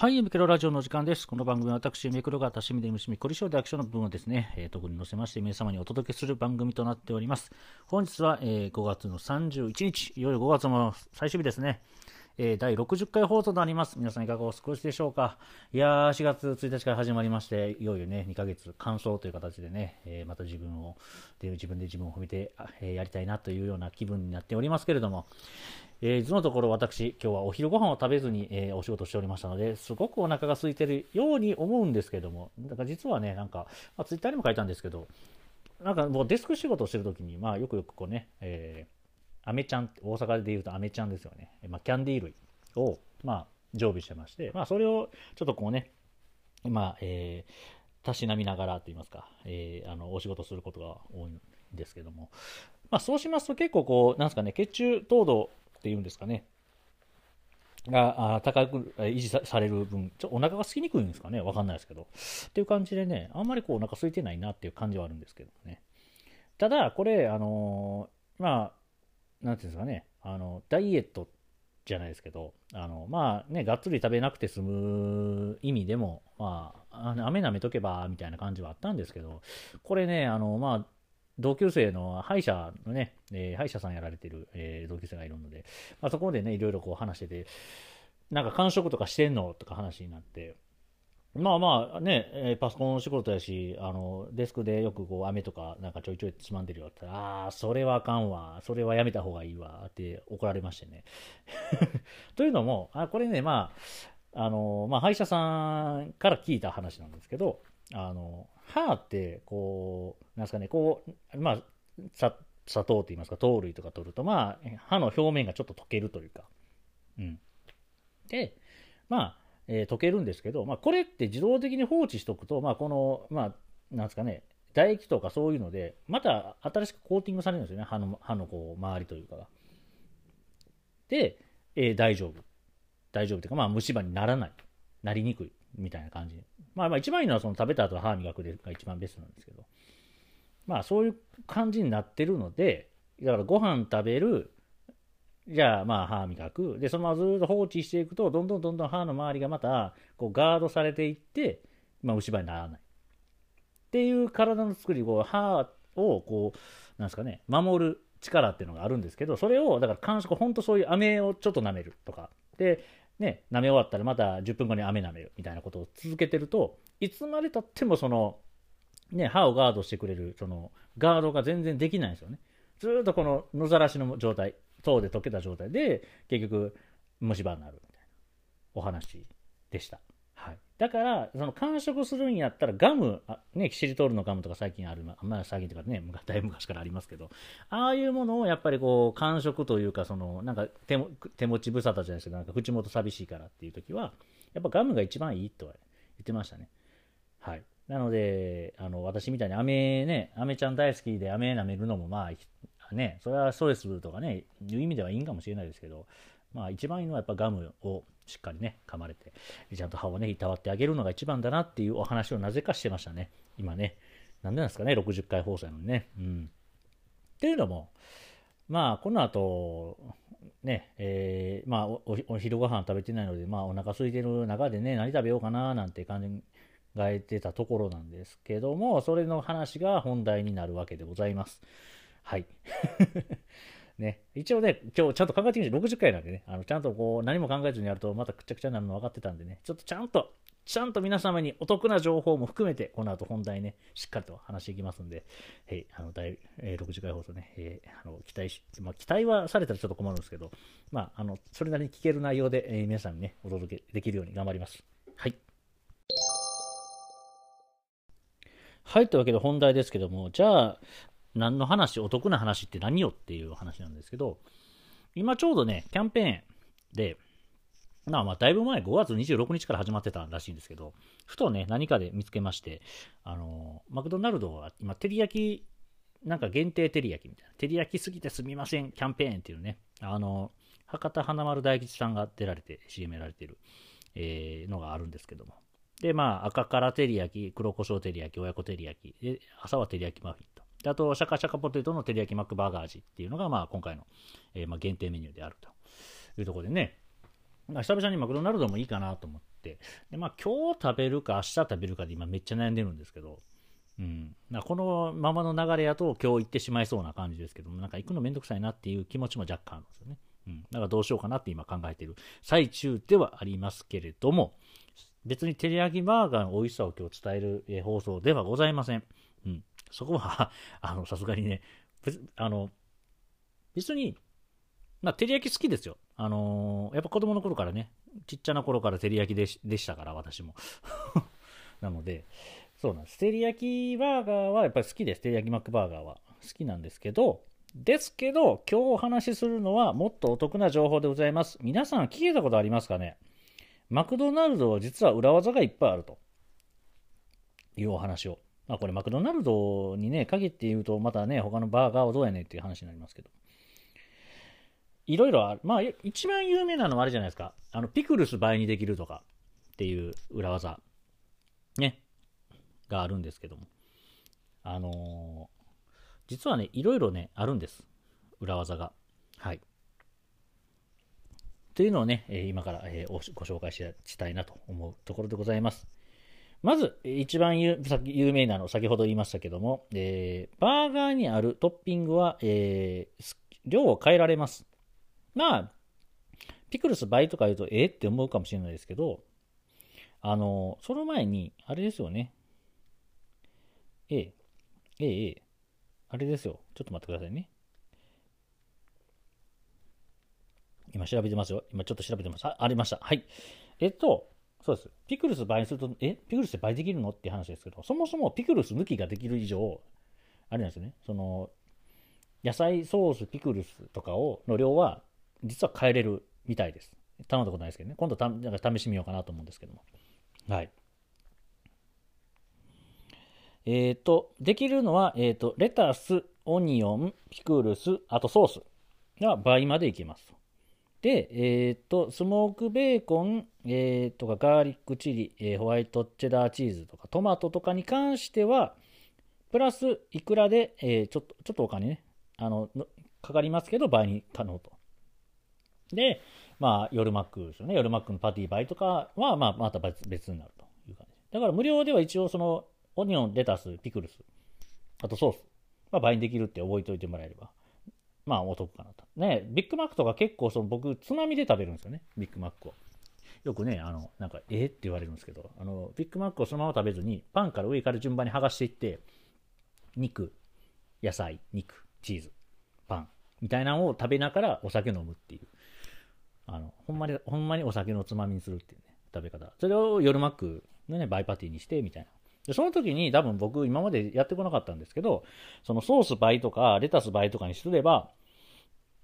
はい、ミクロラジオの時間です。この番組は私、ミクロが多趣味で虫み凝り性でアクションの部分をですね、特に載せまして皆様にお届けする番組となっております。本日は、えー、5月の31日、いよいよ5月の最終日ですね。えー、第60回放送となります。皆さんいかがお過ごしでしょうか？いやー、4月1日から始まりまして、いよいよね、2ヶ月完走という形でね、えー、また自分を、で自分で自分を褒めて、えー、やりたいなというような気分になっておりますけれども、えー、図のところ私、今日はお昼ご飯を食べずに、えー、お仕事しておりましたので、すごくお腹が空いてるように思うんですけども、だから実はね、なんか、まあ、ツイッターにも書いたんですけど、なんかもうデスク仕事をしてるときに、まあよくよくこうね、えー、アメちゃん、大阪で言うとアメちゃんですよね。まあ、キャンディー類を、まあ、常備してまして、まあ、それをちょっとこうね、まあ、えー、たしなみながらと言いますか、えー、あの、お仕事することが多いんですけども、まあ、そうしますと結構こう、なんですかね、血中糖度っていうんですかね、が高く維持される分、ちょお腹が空きにくいんですかね、わかんないですけど。っていう感じでね、あんまりこうお腹空いてないなっていう感じはあるんですけどね。ただ、これ、あのー、まあ、なんていうんですかね、あの、ダイエットじゃないですけど、あの、まあね、がっつり食べなくて済む意味でも、まあ、飴舐めとけば、みたいな感じはあったんですけど、これね、あの、まあ、同級生の歯医者のね、えー、歯医者さんやられてる、えー、同級生がいるので、まあ、そこでね、いろいろこう話してて、なんか完食とかしてんの？とか話になって、まあまあね、え、パソコン仕事やし、あの、デスクでよくこう、飴とかなんかちょいちょいつまんでるよって、ああ、それはあかんわ、それはやめた方がいいわ、って怒られましてね。というのも、あこれね、まあ、あの、まあ、歯医者さんから聞いた話なんですけど、あの、歯って、こう、なんですかね、こう、まあ、砂糖と言いますか、糖類とか取ると、まあ、歯の表面がちょっと溶けるというか、うん。で、まあ、えー、溶けるんですけど、まあ、これって自動的に放置しておくと、まあ、この、まあ、なんですかね、唾液とかそういうので、また新しくコーティングされるんですよね、歯の歯のこう周りというかが。で、えー、大丈夫。大丈夫というか、まあ、虫歯にならない。なりにくい。みたいな感じ。まあ、まあ一番いいのはその食べた後歯磨くでが一番ベストなんですけど。まあ、そういう感じになってるので、だからご飯食べる、じゃあまあ歯磨く。で、そのままずっと放置していくと、どんどんどんどん歯の周りがまたこうガードされていって、まあ虫歯にならない。っていう体の作り、こう歯をこう、なんですかね、守る力っていうのがあるんですけど、それを、だから感触、ほんとそういう飴をちょっと舐めるとか。で、ね、舐め終わったらまた10分後に飴舐めるみたいなことを続けてると、いつまでたってもその、ね、歯をガードしてくれる、その、ガードが全然できないんですよね。ずっとこの野ざらしの状態、糖で溶けた状態で、結局、虫歯になるみたいなお話でした。はい。だから、その完食するんやったらガム、あね、キシリトールのガムとか最近ある、まあんまり最近とかね、だいぶ昔からありますけど、ああいうものをやっぱりこう、完食というか、その、なんか手手持ち無沙汰じゃないですけど、なんか口元寂しいからっていう時は、やっぱガムが一番いいとは言ってましたね。はい。なので、あの、私みたいに飴ね、飴ちゃん大好きで飴舐めるのもまあ、ね、それはストレスとかね、いう意味ではいいんかもしれないですけど、まあ一番いいのはやっぱガムをしっかりね、噛まれて、ちゃんと歯をね、いたわってあげるのが一番だなっていうお話をなぜかしてましたね。今ね。なんでなんですかね、60回放送なのにね。うん。っていうのも、まあ、この後、ね、えー、まあお、お昼ご飯食べてないので、まあ、お腹空いてる中でね、何食べようかななんて感じえてたところなんですけども、それの話が本題になるわけでございます。はい。ね、一応ね、今日ちゃんと考えてみて、60回なんでね、あのちゃんとこう何も考えずにやるとまたくちゃくちゃになるの分かってたんでね、ちょっとちゃんと、ちゃんと皆様にお得な情報も含めて、この後本題ね、しっかりと話していきますんで、えー、あの第、えー、60回放送ね、えー、あの期待し、まあ、期待はされたらちょっと困るんですけど、まあ、あのそれなりに聞ける内容で、えー、皆さんにね、お届けできるように頑張ります。はい。はい、というわけで本題ですけども、じゃあ、何の話、お得な話って何よっていう話なんですけど、今ちょうどね、キャンペーンで、まあまあ、だいぶ前、5月26日から始まってたらしいんですけど、ふとね、何かで見つけまして、あの、マクドナルドは今、照り焼き、なんか限定照り焼きみたいな、照り焼きすぎてすみません、キャンペーンっていうね、あの、博多華丸大吉さんが出られて、CM やられてる、えー、のがあるんですけども、で、まあ、赤から照り焼き、黒胡椒照り焼き、親子照り焼き、で、朝は照り焼きマフィンと。であと、シャカシャカポテトの照り焼きマックバーガー味っていうのが、まあ、今回の、えー、まあ、限定メニューであるというところでね。まあ、久々にマクドナルドもいいかなと思って、でまあ、今日食べるか明日食べるかで今めっちゃ悩んでるんですけど、うん、このままの流れやと今日行ってしまいそうな感じですけども、なんか行くのめんどくさいなっていう気持ちも若干あるんですよね。うん、だからどうしようかなって今考えている最中ではありますけれども、別に照り焼きバーガーの美味しさを今日伝える、放送ではございません。うん、そこは、あの、さすがにね、あの、別に、まあ、照り焼き好きですよ。あのー、やっぱ子供の頃からね、ちっちゃな頃から照り焼きででしたから、私も。なので、そうなんです。照り焼きバーガーはやっぱり好きです。照り焼きマックバーガーは。好きなんですけど、ですけど、今日お話しするのはもっとお得な情報でございます。皆さん聞いたことありますかね？マクドナルドは実は裏技がいっぱいあるというお話を。まあこれマクドナルドにね、限って言うとまたね、他のバーガーはどうやねんっていう話になりますけど。いろいろある。まあ一番有名なのはあれじゃないですか。あの、ピクルス倍にできるとかっていう裏技。ね。があるんですけども。あのー、実はね、いろいろね、あるんです。裏技が。はい。というのをね、今からご紹介したいなと思うところでございます。まず、一番有名なの、先ほど言いましたけども、えー、バーガーにあるトッピングは、えー、量を変えられます。まあ、ピクルス倍とか言うと、えー、って思うかもしれないですけど、あの、その前に、あれですよね。ええ、ええ、ええ、あれですよ。ちょっと待ってくださいね。今調べてますよ。今ちょっと調べてます。あ、ありました。はい。えっと、そうです。ピクルス倍にすると、え、ピクルスで倍できるの？っていう話ですけど、そもそもピクルス抜きができる以上、あれなんですよね。その、野菜ソース、ピクルスとかを、の量は、実は変えれるみたいです。頼んだことないですけどね。今度た、なんか試してみようかなと思うんですけども。はい。えっ、ー、と、できるのは、えっ、ー、と、レタス、オニオン、ピクルス、あとソースが倍までいけます。で、えっ、と、スモークベーコン、えー、とかガーリックチリ、えー、ホワイトチェダーチーズとかトマトとかに関しては、プラスいくらで、えー、ちょっと、ちょっとお金ね、あの、かかりますけど、倍に可能と。で、まあ、夜マックですよね。夜マックのパティ倍とかは、まあ、また別別になるという感じ。だから無料では一応その、オニオン、レタス、ピクルス、あとソース、まあ、倍にできるって覚えておいてもらえれば。まあお得かなと。ね、ビッグマックとか結構その僕、つまみで食べるんですよね、ビッグマックを。よくね、あの、なんか、えー、って言われるんですけど、あの、ビッグマックをそのまま食べずに、パンから上から順番に剥がしていって、肉、野菜、肉、チーズ、パン、みたいなのを食べながらお酒飲むっていう。あの、ほんまに、ほんまにお酒のつまみにするっていうね、食べ方。それを夜マックのね、倍パティにして、みたいな。で、その時に多分僕今までやってこなかったんですけど、そのソース倍とか、レタス倍とかにすれば、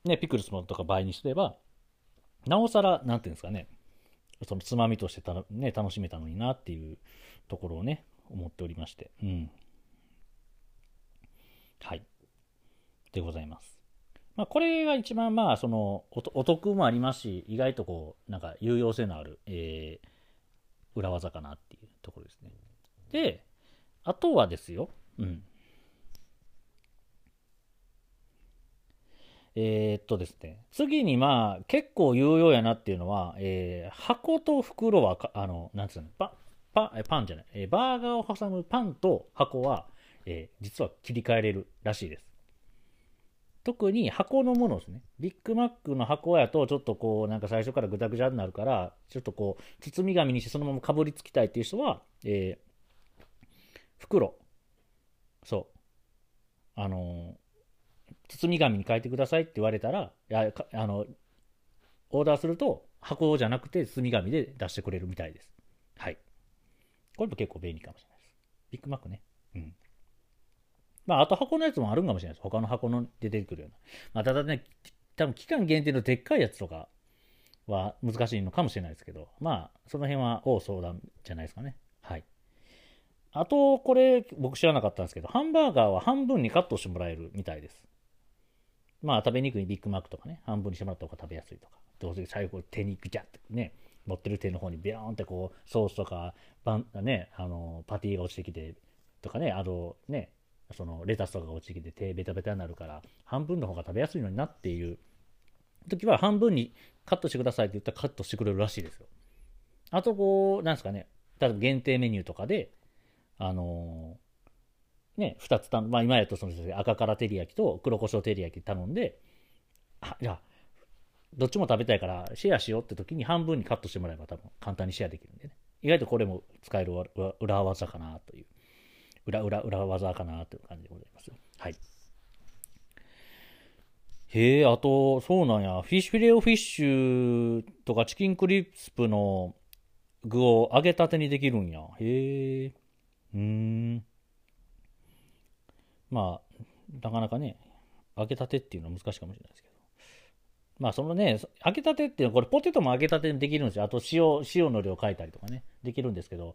ね、ピクルスもとか倍にすれば、なおさら、なんていうんですかね、そのつまみとしてた、ね、楽しめたのになっていうところをね、思っておりまして、うん。はい。でございます。まあ、これが一番まあ、そのお、お得もありますし、意外とこう、なんか有用性のある、えー、裏技かなっていうところですね。で、あとはですよ、うん。えー、っとですね、次にまあ、結構有用やなっていうのは、えー、箱と袋はあの、なんつうの、パパパンじゃない、えー、バーガーを挟むパンと箱は、えー、実は切り替えれるらしいです。特に箱のものですね。ビッグマックの箱やと、ちょっとこう、なんか最初からぐちゃぐちゃになるから、ちょっとこう、包み紙にしてそのままかぶりつきたいっていう人は、えー、袋。そう。あの包み紙に書いてくださいって言われたら、やあの、オーダーすると箱じゃなくて包み紙で出してくれるみたいです。はい。これも結構便利かもしれないです。ビッグマックね。うん。まあ、あと箱のやつもあるんかもしれないです。他の箱の出てくるような。まあ、ただね、多分期間限定のでっかいやつとかは難しいのかもしれないですけど、まあ、その辺は大相談じゃないですかね。はい。あと、これ、僕知らなかったんですけど、ハンバーガーは半分にカットしてもらえるみたいです。まあ食べにくいビッグマックとかね、半分にしてもらった方が食べやすいとか、どうせ最後手にぐちゃってね、持ってる手の方にビヨーンってこう、ソースとか、バン、ね、あの、パティが落ちてきて、とかね、あとね、そのレタスとかが落ちてきて手ベタベタになるから、半分の方が食べやすいのになっていう時は半分にカットしてくださいって言ったらカットしてくれるらしいですよ。あと、こう、なんですかね、例えば限定メニューとかで、あの、ね、2つたまあ今やとその赤から照り焼きと黒胡椒照り焼き頼んで、あ、じゃあ、どっちも食べたいからシェアしようって時に半分にカットしてもらえば多分簡単にシェアできるんでね。意外とこれも使える裏技かなという、裏裏裏技かなという感じでございます。はい。へえ、あと、そうなんや、フィッシュフィレオフィッシュとかチキンクリスプの具を揚げたてにできるんや。へえ。うーん。まあ、なかなかね、揚げたてっていうのは難しいかもしれないですけど。まあそのね、揚げたてっていうのは、これポテトも揚げたてできるんですよ。あと塩、塩の量変えたりとかね、できるんですけど、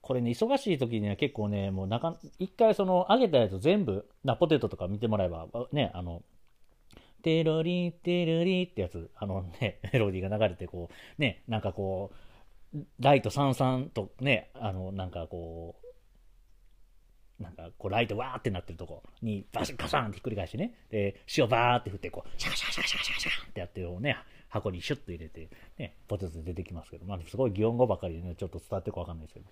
これね、忙しい時には結構ね、もうなか、一回その揚げたやつ全部、なポテトとか見てもらえば、ね、あの、テロリテロリってやつ、あのね、メロディーが流れてこう、ね、なんかこう、ライトさんさんとね、あの、なんかこう、なんかこうライトわーってなってるとこ。にバシッカサンってひっくり返してね、で、塩バーって振ってこう、シャシャシャシャシャシャってやってをね、箱にシュッと入れて、ね、ポテトで出てきますけど、まあすごい擬音語ばかりでね、ちょっと伝わってるかわかんないですけど。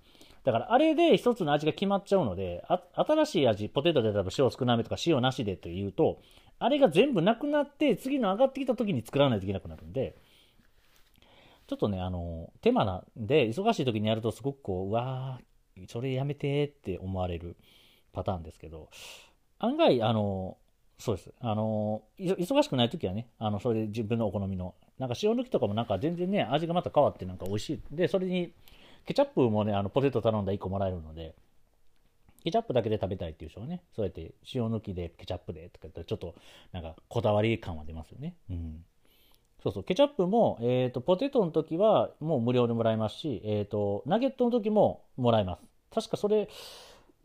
だからあれで一つの味が決まっちゃうので、新しい味、ポテトで多分塩少なめとか塩なしでというと、あれが全部なくなって、次の上がってきた時に作らないといけなくなるんで、ちょっとね、あの、手間なんで、忙しい時にやるとすごくこう、うわー、それやめてって思われる。パターンですけど、案外、あの、そうです。あの、忙しくない時はね、あの、それで自分のお好みの、なんか塩抜きとかもなんか全然ね、味がまた変わってなんか美味しい。で、それに、ケチャップもね、あの、ポテト頼んだ1個もらえるので、ケチャップだけで食べたいっていう人はね、そうやって塩抜きでケチャップでとか言ったらちょっとなんかこだわり感は出ますよね。うん。そうそう、ケチャップも、えっ、ー、と、ポテトの時はもう無料でもらえますし、えっ、ー、と、ナゲットの時ももらえます。確かそれ、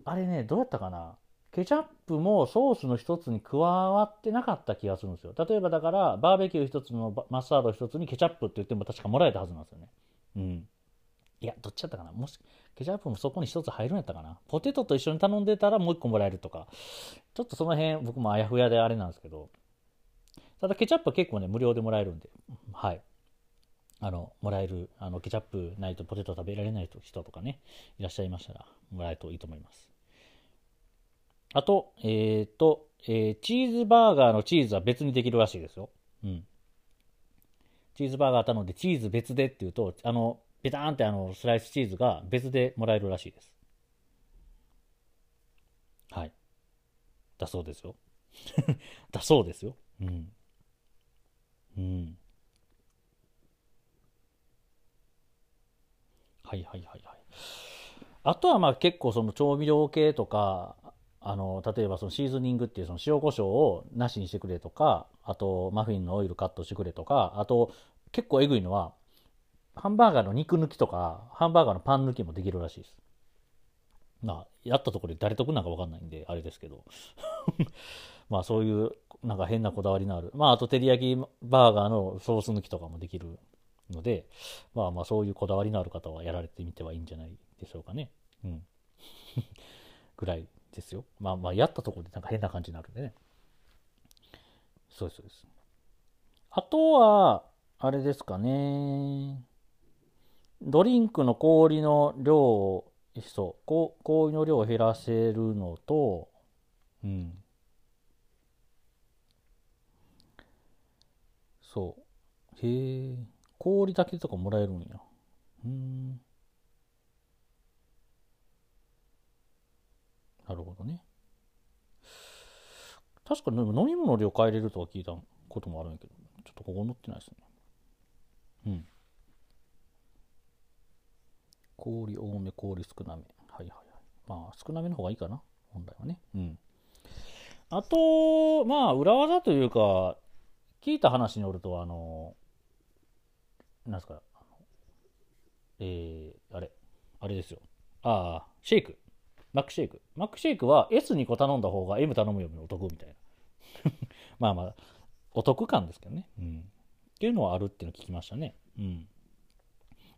あれね、どうやったかな？ケチャップもソースの一つに加わってなかった気がするんですよ。例えばだから、バーベキュー一つのマスタード一つにケチャップって言っても確かもらえたはずなんですよね。うん。いや、どっちだったかな？もし、ケチャップもそこに一つ入るんやったかな？ポテトと一緒に頼んでたらもう一個もらえるとか。ちょっとその辺、僕もあやふやであれなんですけど。ただケチャップは結構ね、無料でもらえるんで。はい。あの、もらえる、あの、ケチャップないとポテト食べられない人とかね、いらっしゃいましたら、もらえるといいと思います。あと、えっ、ー、と、えー、チーズバーガーのチーズは別にできるらしいですよ。うん。チーズバーガー頼んでチーズ別でって言うと、あの、ベターンってあのスライスチーズが別でもらえるらしいです。はい。だそうですよ。だそうですよ。うん。うん。はいはいはいはい。あとはまあ結構その調味料系とか、あの例えばそのシーズニングっていうその塩コショウをなしにしてくれとか、あとマフィンのオイルカットしてくれとか、あと結構えぐいのはハンバーガーの肉抜きとか、ハンバーガーのパン抜きもできるらしいです。まあ、やったところで誰得なんかわかんないんで、あれですけど。まあ、そういう、なんか変なこだわりのある。まあ、あと、照り焼きバーガーのソース抜きとかもできるので、まあまあ、そういうこだわりのある方はやられてみてはいいんじゃないでしょうかね。うん。ぐらいですよ。まあまあ、やったところでなんか変な感じになるんでね。そうです、そうです。あとは、あれですかね。ドリンクの氷の量を、そう、氷の量を減らせるのと、うん。そう。へえ、氷だけとかもらえるんや。うん。なるほどね。確かに飲み物量変えれるとは聞いたこともあるんやけど、ちょっとここ載ってないですね。うん。氷多め、氷少なめ。はいはいはい。まあ、少なめの方がいいかな。本来はね。うん。あと、まあ、裏技というか、聞いた話によると、あの、なんすか、えー、あれ、あれですよ。ああ、シェイク。マックシェイク。マックシェイクは S2 個頼んだ方が M 頼むよりお得みたいな。まあまあ、お得感ですけどね。うん。っていうのはあるっていうのを聞きましたね。うん。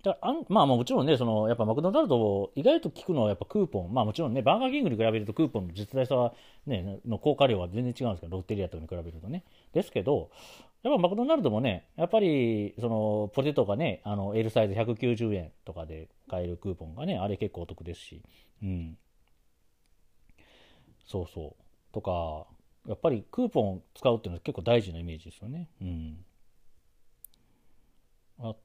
だあんまあ、まあもちろんね、そのやっぱマクドナルド、意外と聞くのはやっぱクーポン、まあもちろんね、バーガーキングに比べるとクーポンの実在さは、ね、の効果量は全然違うんですけど、ロッテリアとかに比べるとね。ですけど、やっぱマクドナルドもね、やっぱり、その、ポテトがね、あの、L サイズ190円とかで買えるクーポンがね、あれ結構お得ですし、うん。そうそう。とか、やっぱりクーポン使うっていうのは結構大事なイメージですよね。うん。あ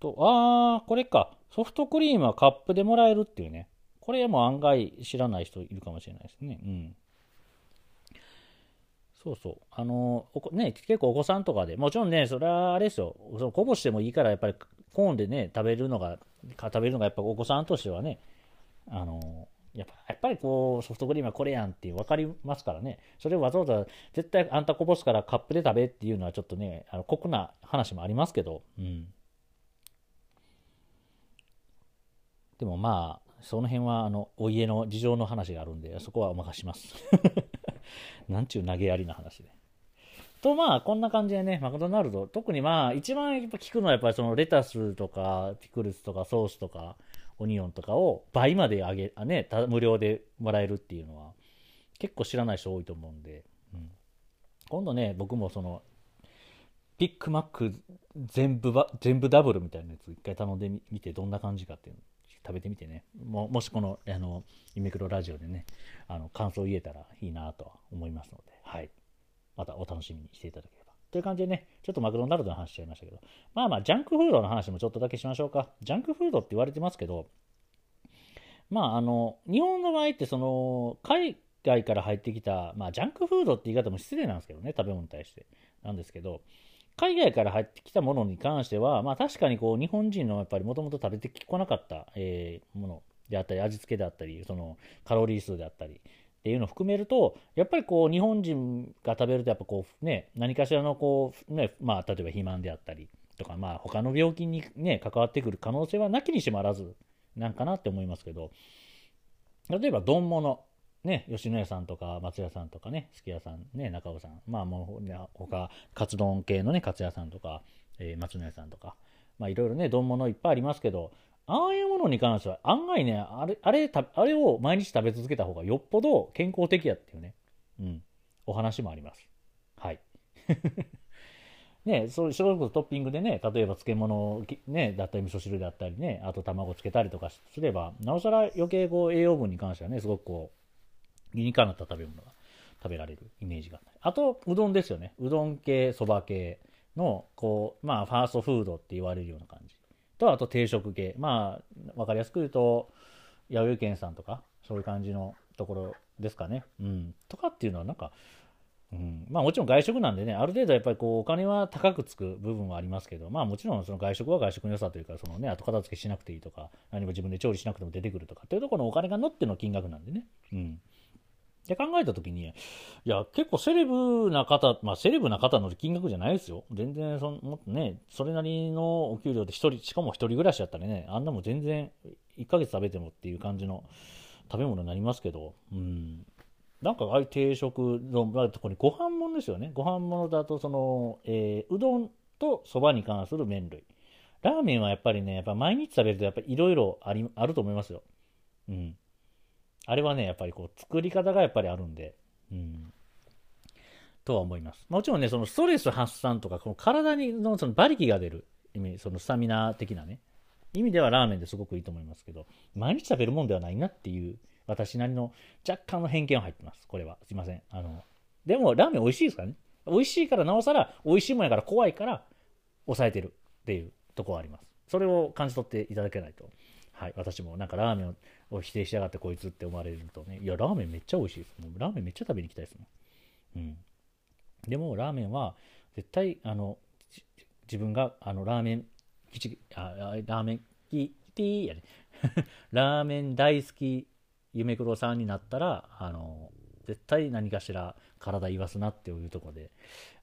と、あー、これか。ソフトクリームはカップでもらえるっていうね。これも案外知らない人いるかもしれないですね。うん。そうそう。あの、ね、結構お子さんとかで、もちろんね、それはあれですよ。そのこぼしてもいいから、やっぱりコーンでね、食べるのが、食べるのがやっぱお子さんとしてはね、あの、やっぱやっぱりこうソフトクリームはこれやんって分かりますからね、それをわざわざ絶対あんたこぼすからカップで食べっていうのはちょっとね、あの酷な話もありますけど、うん。でもまあ、その辺はあのお家の事情の話があるんで、そこはお任せします。なんちゅう投げやりな話で。とまあ、こんな感じでね、マクドナルド、特にまあ、一番やっぱ聞くのはやっぱりそのレタスとか、ピクルスとかソースとか、オニオンとかを倍まで上げ、あね、無料でもらえるっていうのは、結構知らない人多いと思うんで、うん、今度ね、僕もその、ビッグマック全部全部ダブルみたいなやつ一回頼んでみてどんな感じかっていうの食べてみてね。ももしこのあのイメクロラジオでねあの感想言えたらいいなとは思いますので、はい、またお楽しみにしていただければという感じでね、ちょっとマクドナルドの話しちゃいましたけど、まあまあ、ジャンクフードの話もちょっとだけしましょうか。ジャンクフードって言われてますけど、まあ、あの、日本の場合って、その、海外から入ってきた、まあ、ジャンクフードって言い方も失礼なんですけどね、食べ物に対して。なんですけど、海外から入ってきたものに関しては、まあ確かにこう日本人のやっぱりもともと食べてこなかった、えー、ものであったり、味付けであったり、そのカロリー数であったり、っていうのを含めると、やっぱりこう日本人が食べると、やっぱこうね、何かしらのこう、ね、まあ例えば肥満であったりとか、まあ他の病気にね、関わってくる可能性はなきにしもあらずなんかなって思いますけど、例えば丼物、ね、吉野家さんとか松屋さんとかね、すき家さん、ね、中尾さん、まあもう、ね、他、カツ丼系のね、カツ屋さんとか、えー、松野屋さんとか、まあいろいろね、丼物いっぱいありますけど、ああいうものに関しては案外ね、あれ、あれ、あれを毎日食べ続けた方がよっぽど健康的やっていうね、うん、お話もあります。はい。ね、そういう、こそトッピングでね、例えば漬物、ね、だったり味噌汁だったりね、あと卵つけたりとかすれば、なおさら余計こう栄養分に関してはね、すごくこう、理にかなった食べ物が食べられるイメージがあと、うどんですよね。うどん系、そば系の、こう、まあ、ファーストフードって言われるような感じ。と、あと定食系。まあ、わかりやすく言うと、弥生県さんとか、そういう感じのところですかね。うん。とかっていうのはなんか、うん、まあもちろん外食なんでね、ある程度やっぱりこうお金は高くつく部分はありますけど、まあもちろんその外食は外食の良さというか、そのね、後片付けしなくていいとか、何も自分で調理しなくても出てくるとかっていうところのお金が乗っての金額なんでね。うん。で考えたときに、いや、結構セレブな方、まあセレブな方の金額じゃないですよ。全然その、ね、それなりのお給料で一人、しかも一人暮らしだったらね、あんなも全然1ヶ月食べてもっていう感じの食べ物になりますけど、うん。なんかああいう定食の、まあ、これご飯物ですよね。ご飯物だと、その、えー、うどんとそばに関する麺類。ラーメンはやっぱりね、やっぱ毎日食べるとやっぱりいろいろあり、あると思いますよ。うん。あれはね、やっぱりこう、作り方がやっぱりあるんで、うん。とは思います。もちろんね、そのストレス発散とか、この体にのその馬力が出る意味、そのスタミナ的なね、意味ではラーメンですごくいいと思いますけど、毎日食べるもんではないなっていう、私なりの若干の偏見は入ってます。これは。すいません。あの、でも、ラーメン美味しいですからね。美味しいから、なおさら、美味しいもんやから怖いから、抑えてるっていうとこはあります。それを感じ取っていただけないと。はい、私もなんかラーメンをを否定しやがってこいつって思われるとね、いや、ラーメンめっちゃ美味しいです。もうラーメンめっちゃ食べに行きたいですもん。うん。でも、ラーメンは絶対、あの、自分があのラーメン、きちあラーメン、き、ティーやね。ラーメン大好き夢黒さんになったら、あの、絶対何かしら体言わすなっていうところで、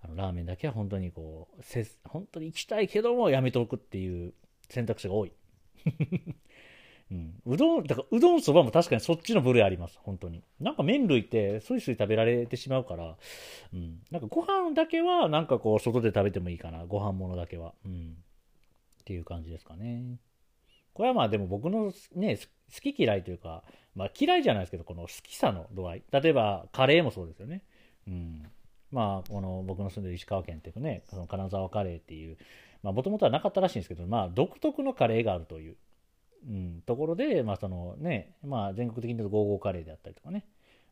あのラーメンだけは本当にこう、せ本当に行きたいけどもやめておくっていう選択肢が多い。うん、うどん、だからうどんそばも確かにそっちの部類あります、本当に。なんか麺類ってスイスイ食べられてしまうから、うん、なんかご飯だけはなんかこう外で食べてもいいかな、ご飯ものだけは。うん、っていう感じですかね。これはまあでも僕のね、好き嫌いというか、まあ嫌いじゃないですけど、この好きさの度合い。例えばカレーもそうですよね。うん。まあ、この僕の住んでる石川県っていうかね、その金沢カレーっていう、まあ、もともとはなかったらしいんですけど、まあ、独特のカレーがあるという、うん、ところで、まあ、そのね、まあ、全国的に言うとゴーゴーカレーであったりとかね、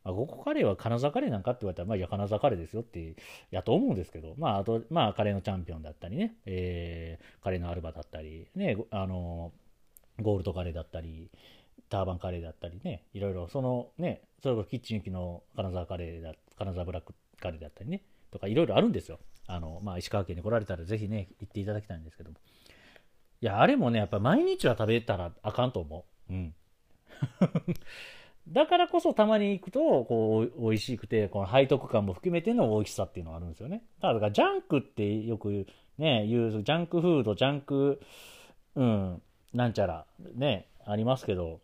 まあ、ゴーゴーカレーは金沢カレーなんかって言われたら、まあ、いや、金沢カレーですよって、やと思うんですけど、まあ、あと、まあ、カレーのチャンピオンだったりね、えー、カレーのアルバだったり、ね、あの、ゴールドカレーだったり、ターバンカレーだったりね、いろいろ、そのね、それこそキッチン行きの金沢カレーだ、金沢ブラックカレーだったりね、とかいろいろあるんですよ。あの、まあ、石川県に来られたらぜひね、行っていただきたいんですけども。いや、あれもね、やっぱ毎日は食べたらあかんと思う。うん。だからこそたまに行くと、こう、美味しくて、この背徳感も含めての美味しさっていうのがあるんですよね。だから、ジャンクってよくね、言う、ジャンクフード、ジャンク、うん、なんちゃら、ね、ありますけど、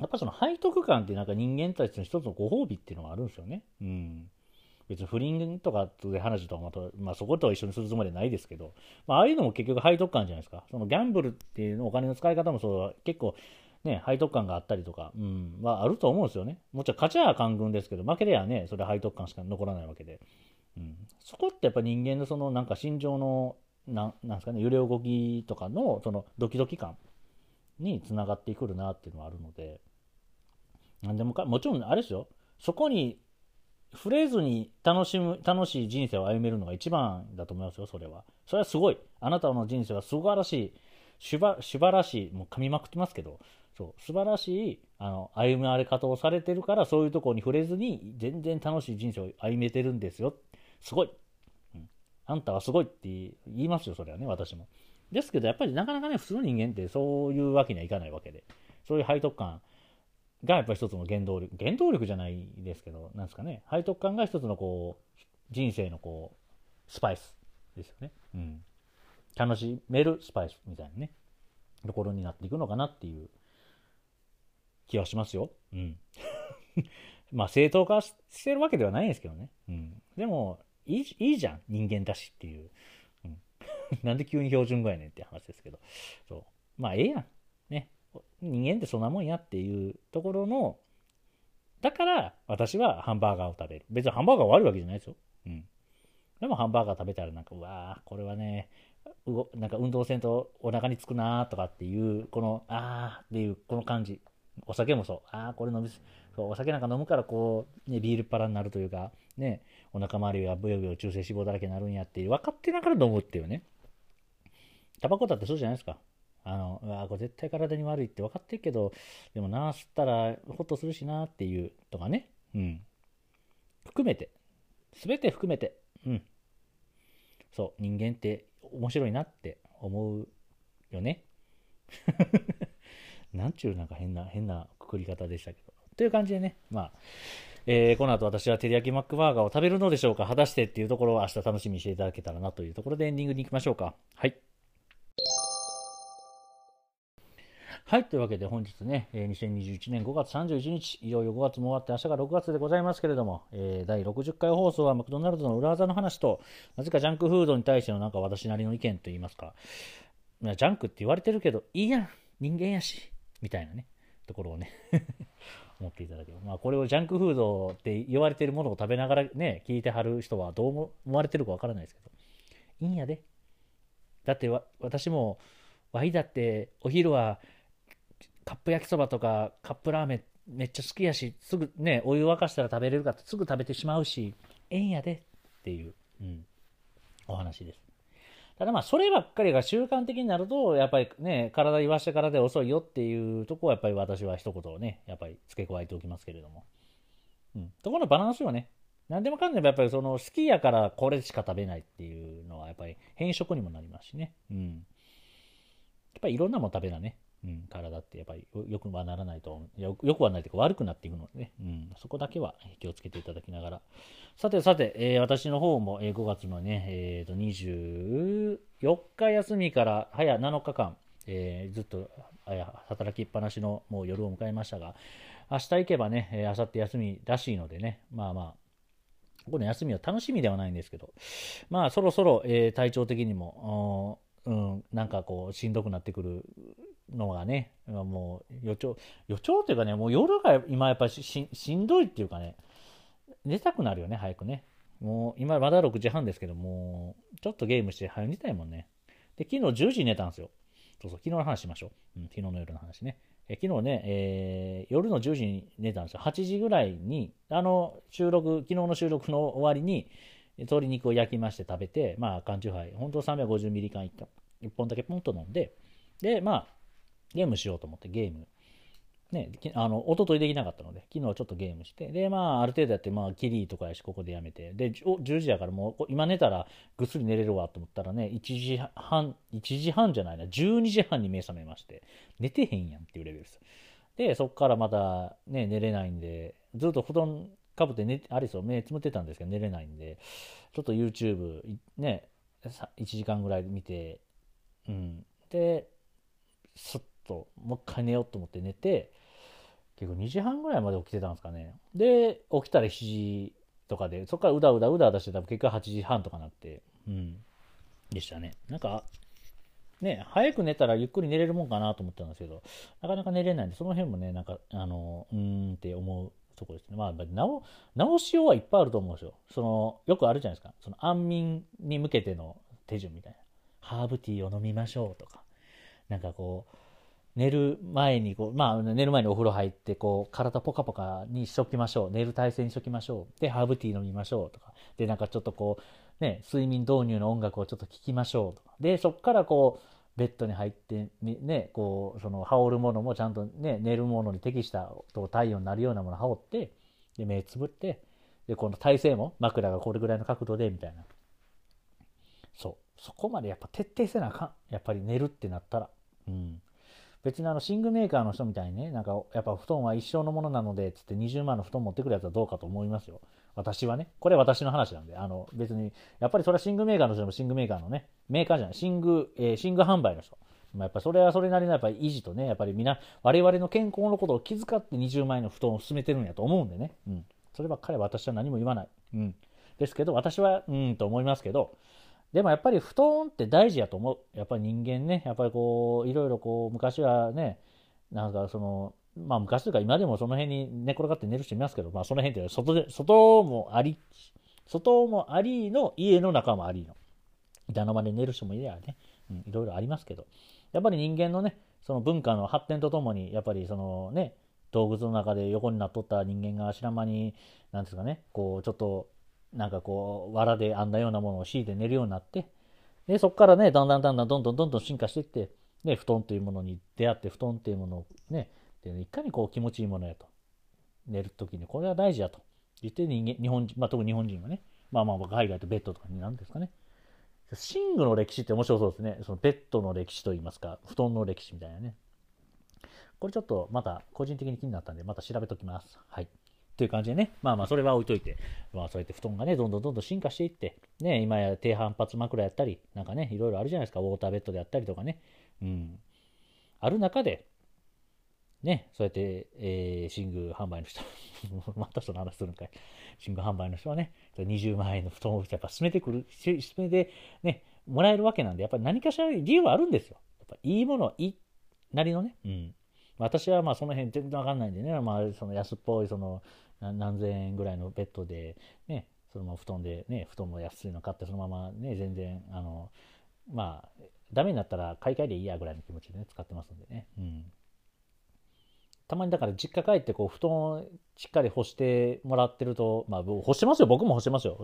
やっぱその背徳感ってなんか人間たちの一つのご褒美っていうのがあるんですよね。うん。別に不倫とかっていう話とはまた、まあそことは一緒にするつもりはないですけど、まあああいうのも結局背徳感じゃないですか。そのギャンブルっていうのお金の使い方もそう結構ね、背徳感があったりとか、うん、まああると思うんですよね。もちろん勝ちは官軍ですけど、負けりゃね、それは背徳感しか残らないわけで。うん、そこってやっぱ人間のそのなんか心情の、なんなんですかね、揺れ動きとかのそのドキドキ感につながってくるなっていうのはあるので、なんでもか、もちろんあれですよ、そこに触れずに楽しむ、楽しい人生を歩めるのが一番だと思いますよ、それは。それはすごい。あなたの人生は素晴らしい、素晴らしい、もう噛みまくってますけど、そう、素晴らしい、あの、歩まれ方をされてるから、そういうところに触れずに、全然楽しい人生を歩めてるんですよ。すごい。うん。あんたはすごいって言いますよ、それはね、私も。ですけど、やっぱりなかなかね、普通の人間ってそういうわけにはいかないわけで、そういう背徳感がやっぱり一つの原動力、原動力じゃないですけど、なんですかね、背徳感が一つのこう、人生のこう、スパイスですよね。うん。楽しめるスパイスみたいなね、ところになっていくのかなっていう気はしますよ。うん。まあ正当化してるわけではないんですけどね。うん。でも、いいいいじゃん、人間だしっていう。うん。なんで急に標準語やねんって話ですけど。そう。まあええやん。ね。人間ってそんなもんやっていうところの、だから私はハンバーガーを食べる。別にハンバーガー悪いわけじゃないですよ。うん。でもハンバーガー食べたらなんか、うわー、これはね、うなんか運動せんとお腹につくなーとかっていう、この、あーっていう、この感じ。お酒もそう。あー、これ飲み、そうお酒なんか飲むからこう、ね、ビールっ腹になるというか、ね、お腹周りがブヨブヨ中性脂肪だらけになるんやって、分かってながら飲むっていうね。タバコだってそうじゃないですか。あの、うわこれ絶対体に悪いって分かってるけど、でもな、吸ったらホッとするしなっていうとかね。うん。含めて。すべて含めて。うん。そう、人間って面白いなって思うよね。なんちゅうなんか変な、変なくくり方でしたけど。という感じでね、まあ、えー、この後私は照り焼きマックバーガーを食べるのでしょうか果たしてっていうところを明日楽しみにしていただけたらなというところでエンディングに行きましょうか。はい。はい。というわけで本日ねえ、2021年5月31日、いよいよ5月も終わって明日が6月でございますけれども、えー、第60回放送はマクドナルドの裏技の話と、なぜかジャンクフードに対してのなんか私なりの意見といいますか、ジャンクって言われてるけど、いいやん人間やしみたいなね、ところをね 思っていただければ。まあ、これをジャンクフードって言われてるものを食べながらね、聞いてはる人はどう思われてるかわからないですけど、いいんやで。だって私も、ワイだってお昼はカップ焼きそばとかカップラーメンめっちゃ好きやし、すぐね、お湯沸かしたら食べれるかってすぐ食べてしまうし、えんやでっていう、うん、お話です。ただまあ、そればっかりが習慣的になると、やっぱりね、体言わしてからで遅いよっていうとこは、やっぱり私は一言をね、やっぱり付け加えておきますけれども。うん。とこのバランスはね、何でもかんでもやっぱりその好きやからこれしか食べないっていうのはやっぱり変色にもなりますしね。うん。やっぱりいろんなもの食べなね。うん、体ってやっぱりよくはならないとよくはないというか悪くなっていくのでね、うん、そこだけは気をつけていただきながら。さてさて、えー、私の方も、5月のね、えー、と24日休みから早7日間、えー、ずっと働きっぱなしのもう夜を迎えましたが明日行けばね、えー、明後日休みらしいのでねまあまあこの休みは楽しみではないんですけどまあそろそろ、えー、体調的にもうん、なんかこうしんどくなってくるのがね、もう予兆、予兆っていうかね、もう夜が今やっぱししんどいっていうかね、寝たくなるよね、早くね。もう今まだ6時半ですけど、もうちょっとゲームして早寝たいもんね。で、昨日10時に寝たんですよ。そうそう、昨日の話しましょう。うん、昨日の夜の話ね。え昨日ね、えー、夜の10時に寝たんですよ。8時ぐらいに、あの、収録、昨日の収録の終わりに、鶏肉を焼きまして食べて、まあ、缶チューハイ、本当350ミリ缶 1, 1本だけポンと飲んで、で、まあ、ゲームしようと思ってゲーム。ね、あの、一昨日できなかったので、昨日はちょっとゲームして、で、まあ、ある程度やって、まあ、キリとかやし、ここでやめて、で、10時やからもう、今寝たらぐっすり寝れるわと思ったらね、1時半、1時半じゃないな、12時半に目覚めまして、寝てへんやんっていうレベルです。で、そこからまた、ね、寝れないんで、ずっと布団かぶって寝、あれですよ、目つむってたんですけど、寝れないんで、ちょっと YouTube、ね、1時間ぐらい見て、うん。で、すっと、もう一回寝ようと思って寝て、結構2時半ぐらいまで起きてたんですかね。で、起きたら7時とかで、そこからうだうだうだ出してたら結果8時半とかなって、うん。でしたね。なんか、ね、早く寝たらゆっくり寝れるもんかなと思ったんですけど、なかなか寝れないんで、その辺もね、なんか、あの、うーんって思うとこですね。まあ、直、直しようはいっぱいあると思うんですよ。その、よくあるじゃないですか。その安眠に向けての手順みたいな。ハーブティーを飲みましょうとか。なんかこう、寝る前にこう、まあ、寝る前にお風呂入って、こう、体ポカポカにしときましょう。寝る体勢にしときましょう。で、ハーブティー飲みましょうとか。で、なんかちょっとこう、ね、睡眠導入の音楽をちょっと聴きましょうとか。で、そっからこう、ベッドに入って、ね、こう、その、羽織るものもちゃんとね、寝るものに適したと体温になるようなものを羽織って、で、目つぶって、で、この体勢も枕がこれぐらいの角度で、みたいな。そう。そこまでやっぱ徹底せなあかん。やっぱり寝るってなったら。うん。別にあの寝具メーカーの人みたいにね、なんかやっぱ布団は一生のものなので、つって20万の布団持ってくるやつはどうかと思いますよ。私はね。これ私の話なんで、あの別に、やっぱりそれは寝具メーカーの人でも寝具メーカーのね、メーカーじゃない、寝具、えー、寝具販売の人。まあ、やっぱそれはそれなりのやっぱり維持とね、やっぱりみんな、我々の健康のことを気遣って20万円の布団を進めてるんやと思うんでね。うん。そればっかり私は何も言わない。うん。ですけど、私は、うんと思いますけど、でもやっぱり布団って大事やと思う。やっぱり人間ね、やっぱりこう、いろいろこう、昔はね、なんかその、まあ昔というか今でもその辺に寝転がって寝る人いますけど、まあその辺って外で、外もあり、外もありの家の中もありの。板の間で寝る人もいればね、うん、いろいろありますけど、やっぱり人間のね、その文化の発展とともに、やっぱりそのね、動物の中で横になっとった人間が知らん間に、なんですかね、こう、ちょっと、なんかこう、藁で編んだようなものを敷いて寝るようになって、で、そこからね、だんだんだんだんどんどんどんどん進化していって、ね、布団というものに出会って布団っていうものをね、でいかにこう気持ちいいものやと。寝るときにこれは大事やと。言って人間、日本人、まあ特に日本人はね、まあまあ海外とベッドとかになんですかね。寝具の歴史って面白そうですね。そのベッドの歴史といいますか、布団の歴史みたいなね。これちょっとまた個人的に気になったんで、また調べときます。はい。という感じでね、まあまあそれは置いといて、まあそうやって布団がね、どんどんどんどん進化していって、ね、今や低反発枕やったり、なんかね、いろいろあるじゃないですか、ウォーターベッドであったりとかね、うん、ある中で、ね、そうやって、えー、寝具販売の人、またその話するんかい。寝具販売の人はね、20万円の布団をやっぱ進めてくる、進めてね、もらえるわけなんで、やっぱり何かしら理由はあるんですよ。やっぱいいもの、いいなりのね。うん。私はまあその辺全然わかんないんでね、まあその安っぽいその何千円ぐらいのベッドで、ね、そのまま布団でね、布団も安いの買ってそのままね、全然、あの、まあ、ダメになったら買い替えでいいやぐらいの気持ちでね、使ってますんでね。うん。たまにだから実家帰ってこう布団しっかり干してもらってると、まあ干してますよ。僕も干してますよ。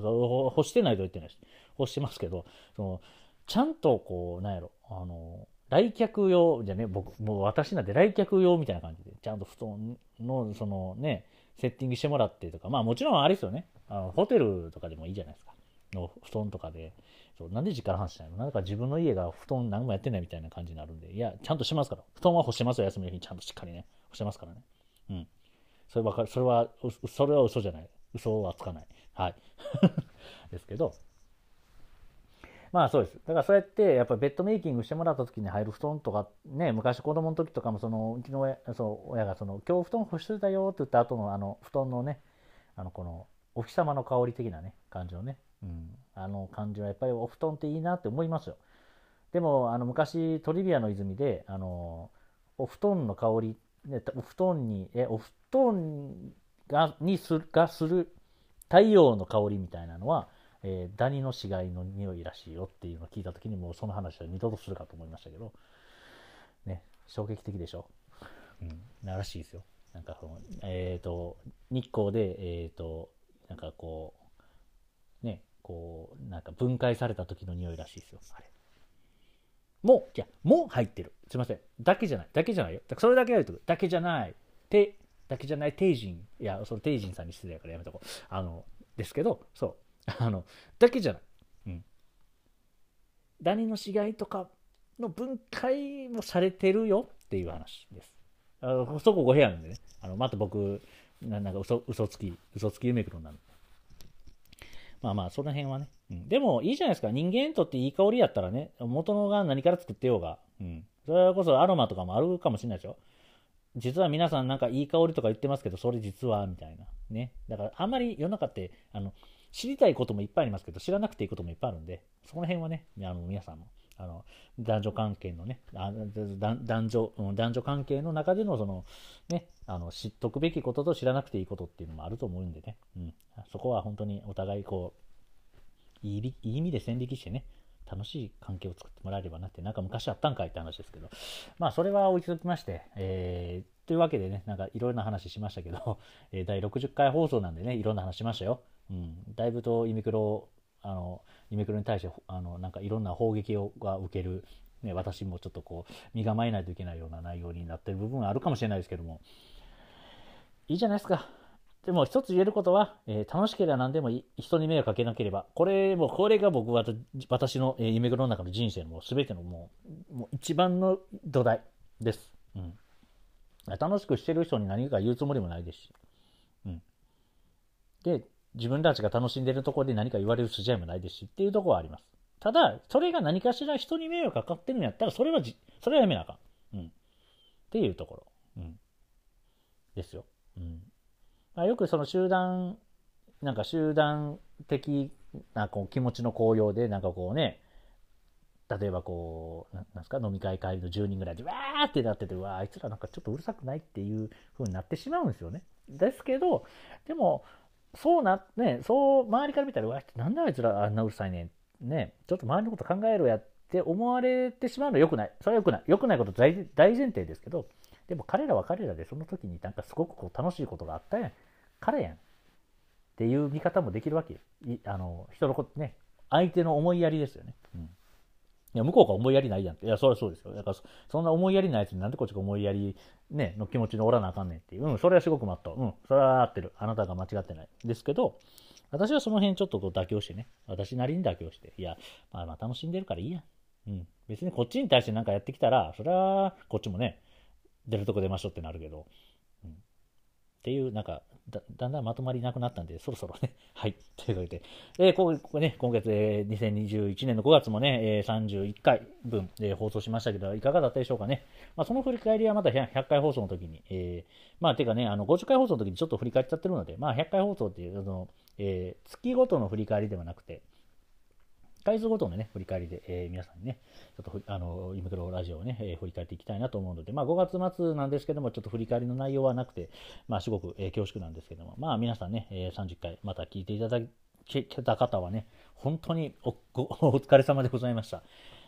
干してないと言ってないし。干してますけど、その、ちゃんとこう、なんやろ、あの、来客用じゃね、僕、もう私なんて来客用みたいな感じで、ちゃんと布団の、そのね、セッティングしてもらってとか、まあもちろんあれですよね。あのホテルとかでもいいじゃないですか。の布団とかで、そうなんで実家の話しないのなんか自分の家が布団何もやってないみたいな感じになるんで、いや、ちゃんとしますから。布団は干してますよ、休みの日にちゃんとしっかりね。してますからね。うん。それはかる、それは、それは嘘じゃない。嘘はつかない。はい。ですけど、まあそうです。だからそうやって、やっぱベッドメイキングしてもらった時に入る布団とか、ね、昔子供の時とかも、その、うちの親そう親が、その、今日布団干してたよって言った後の、あの、布団のね、あの、この、お日様の香り的なね、感じのね、うん、あの感じはやっぱりお布団っていいなって思いますよ。でも、あの、昔、トリビアの泉で、あの、お布団の香り、ね、お布団に、え、お布団が、にする、がする太陽の香りみたいなのは、えー、ダニの死骸の匂いらしいよっていうのを聞いた時にもうその話は二度とするかと思いましたけど、ね、衝撃的でしょ？うん、ならしいですよ。なんかその、えっ、ー、と、日光で、えっ、ー、と、なんかこう、ね、こう、なんか分解された時の匂いらしいですよ。あれ。も、いや、も入ってる。すいません。だけじゃない。だけじゃないよ。だそれだけやると、だけじゃない。て、だけじゃない、テイジン。いや、そのテイジンさんに失礼だからやめとこう。あの、ですけど、そう。あの、だけじゃない。うん。ダニの死骸とかの分解もされてるよっていう話です。あのそこ5部屋なんでね。あの、また僕、ななんか嘘嘘つき、嘘つき夢黒なの。まあまあ、その辺はね。うん、でも、いいじゃないですか。人間にとっていい香りやったらね、元のが何から作ってようが。うん。それこそアロマとかもあるかもしれないでしょ。実は皆さんなんかいい香りとか言ってますけど、それ実は、みたいな。ね。だから、あんまり世の中って、あの、知りたいこともいっぱいありますけど、知らなくていいこともいっぱいあるんで、その辺はね、あの皆さんも、あの男女関係のね、あ男女、男女関係の中でのその、ね、あの知っとくべきことと知らなくていいことっていうのもあると思うんでね、うん、そこは本当にお互いこう、いいいい意味で線引きしてね、楽しい関係を作ってもらえればなって、なんか昔あったんかいって話ですけど、まあそれは置いときまして、えー、というわけでね、なんかいろんな話しましたけど、え第60回放送なんでね、いろんな話しましたよ。うん、だいぶとユミクロあのユミクロに対してあのなんかいろんな砲撃をが受ける、ね、私もちょっとこう身構えないといけないような内容になってる部分はあるかもしれないですけどもいいじゃないですか。でも一つ言えることは、えー、楽しければ何でもいい人に迷惑かけなければこれもこれが僕は私の、えー、夢黒の中の人生のもう全てのもうもう一番の土台です、うん、楽しくしてる人に何か言うつもりもないですし、うん、で自分たちが楽しんでるところで何か言われる筋合いもないですしっていうところはあります。ただ、それが何かしら人に迷惑かかってるんやったら、それはじ、それはやめなあかん。うん。っていうところ。うん。ですよ。うん。まあ、よくその集団、なんか集団的なこう気持ちの高揚で、なんかこうね、例えばこう、なんすか、飲み会帰りの10人ぐらいで、わーってなってて、わー、あいつらなんかちょっとうるさくないっていう風になってしまうんですよね。ですけど、でも、そうな、ね、そう、周りから見たら、うわ、なんであいつらあんなうるさいねん。ね、ちょっと周りのこと考えろやって思われてしまうのは良くない。それは良くない。良くないこと大大前提ですけど、でも彼らは彼らでその時になんかすごくこう楽しいことがあったやん。彼やん。っていう見方もできるわけよ。あの、人のことね、相手の思いやりですよね。うん。いや、向こうが思いやりないやんって。いや、それはそうですよ。だから、そんな思いやりないやつになんでこっちが思いやり、ね、の気持ちにおらなあかんねんっていう。うん、それはすごくまっとう。うん、それは合ってる。あなたが間違ってない。ですけど、私はその辺ちょっとこう妥協してね、私なりに妥協して、いや、まあまあ楽しんでるからいいやん。うん。別にこっちに対して何かやってきたら、それはこっちもね、出るとこ出ましょうってなるけど、うん。っていう、なんか、だだんだんまとまりなくなったんで、そろそろね、はい、ということで、えー、ここね、今月、えー、2021年の5月もね、えー、31回分、えー、放送しましたけど、いかがだったでしょうかね。まあ、その振り返りはまた100回放送の時に、えー、まあ、てかね、あの、50回放送の時にちょっと振り返っちゃってるので、まあ、100回放送っていう、その、えー、月ごとの振り返りではなくて、回数ごとのね、振り返りで、えー、皆さんにね、ちょっと、あの、イムクロラジオをね、えー、振り返っていきたいなと思うので、まあ、5月末なんですけども、ちょっと振り返りの内容はなくて、まあ、すごく、えー、恐縮なんですけども、まあ、皆さんね、えー、30回、また聞いていただけた方はね、本当におお疲れ様でございました。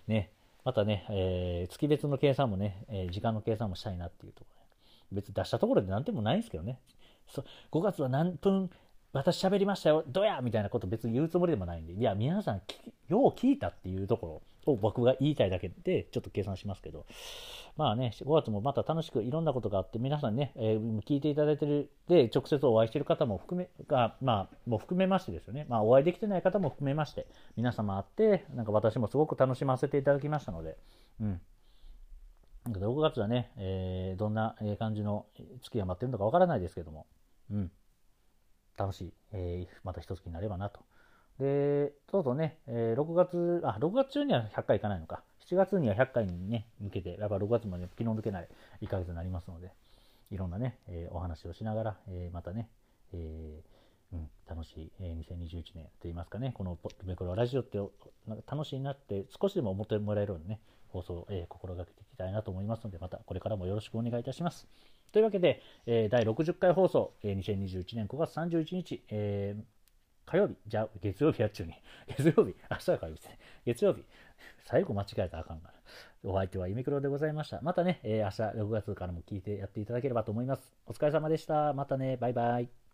ね、またね、えー、月別の計算もね、えー、時間の計算もしたいなっていうところ、ね、別に出したところで何でもないんですけどね、そ5月は何分私喋りましたよ、どやみたいなこと別に言うつもりでもないんで、いや、皆さん、よう聞いたっていうところを僕が言いたいだけで、ちょっと計算しますけど、まあね、5月もまた楽しくいろんなことがあって、皆さんね、えー、聞いていただいてる、で、直接お会いしてる方も含め、が、まあ、もう含めましてですよね、まあ、お会いできてない方も含めまして、皆様あって、なんか私もすごく楽しませていただきましたので、うん。なんか6月はね、えー、どんな感じの月が待ってるのかわからないですけども、うん。楽しい、えー、また一月になればなと。で、そうそうね、えー、6月、あ、6月中には100回いかないのか。7月には100回にね、向けて、やっぱ6月まで気の抜けない1ヶ月になりますので、いろんなね、えー、お話をしながら、えー、またね、えー、うん、楽しい、え、2021年といいますかね、このメコロラジオって楽しいなって少しでも思ってもらえるようにね、放送、え、心がけていきたいなと思いますので、またこれからもよろしくお願いいたします。というわけで、え、第60回放送、え、2021年5月31日、えー火曜日、じゃあ月曜日やっちゅうに。月曜日、明日は火曜日ですね。月曜日、最後間違えたらあかんから。お相手はユミクロでございました。またね、えー、明日6月からも聞いてやっていただければと思います。お疲れ様でした。またね、バイバイ。